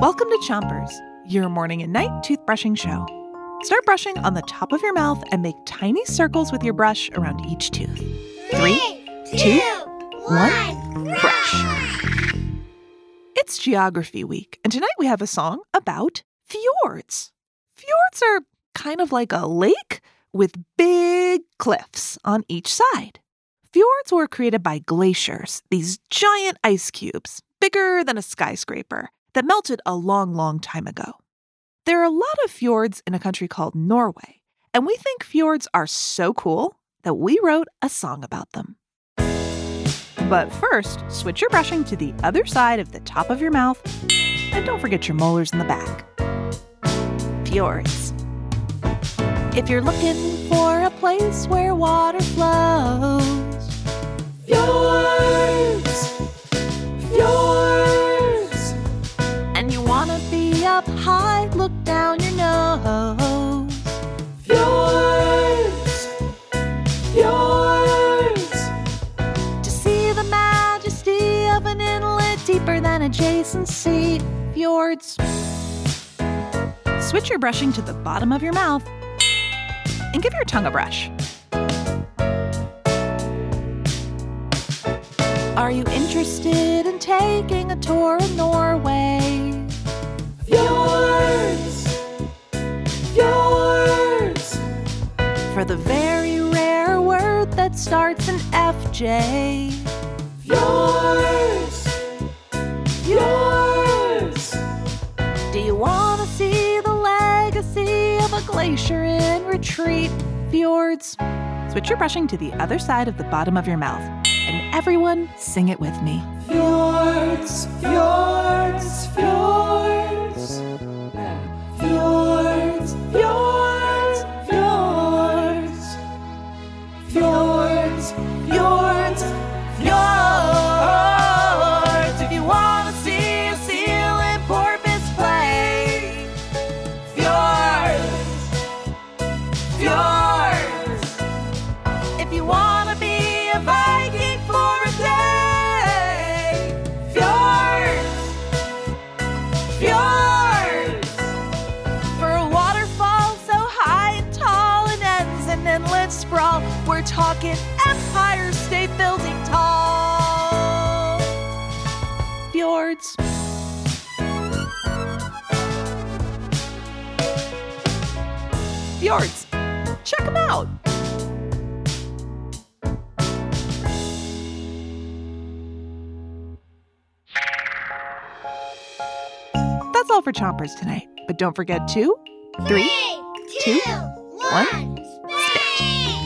Welcome to Chompers, your morning and night toothbrushing show. Start brushing on the top of your mouth and make tiny circles with your brush around each tooth. Three, two, one, brush. It's Geography Week, and tonight we have a song about fjords. Fjords are kind of like a lake with big cliffs on each side. Fjords were created by glaciers, these giant ice cubes, bigger than a skyscraper, that melted a long, long time ago. There are a lot of fjords in a country called Norway, and we think fjords are so cool that we wrote a song about them. But first, switch your brushing to the other side of the top of your mouth, and don't forget your molars in the back. Fjords. If you're looking for a place where water flows, deeper than adjacent sea, fjords. Switch your brushing to the bottom of your mouth and give your tongue a brush. Are you interested in taking a tour of Norway? Fjords! Fjords! For the very rare word that starts in FJ. Fjords! Glacier retreat? Fjords. Switch your brushing to the other side of the bottom of your mouth. And everyone sing it with me. Fjords, fjords, fjords. We're talking Empire State Building tall. Fjords. Fjords. Check them out. That's all for Chompers tonight. But don't forget to three, two, one,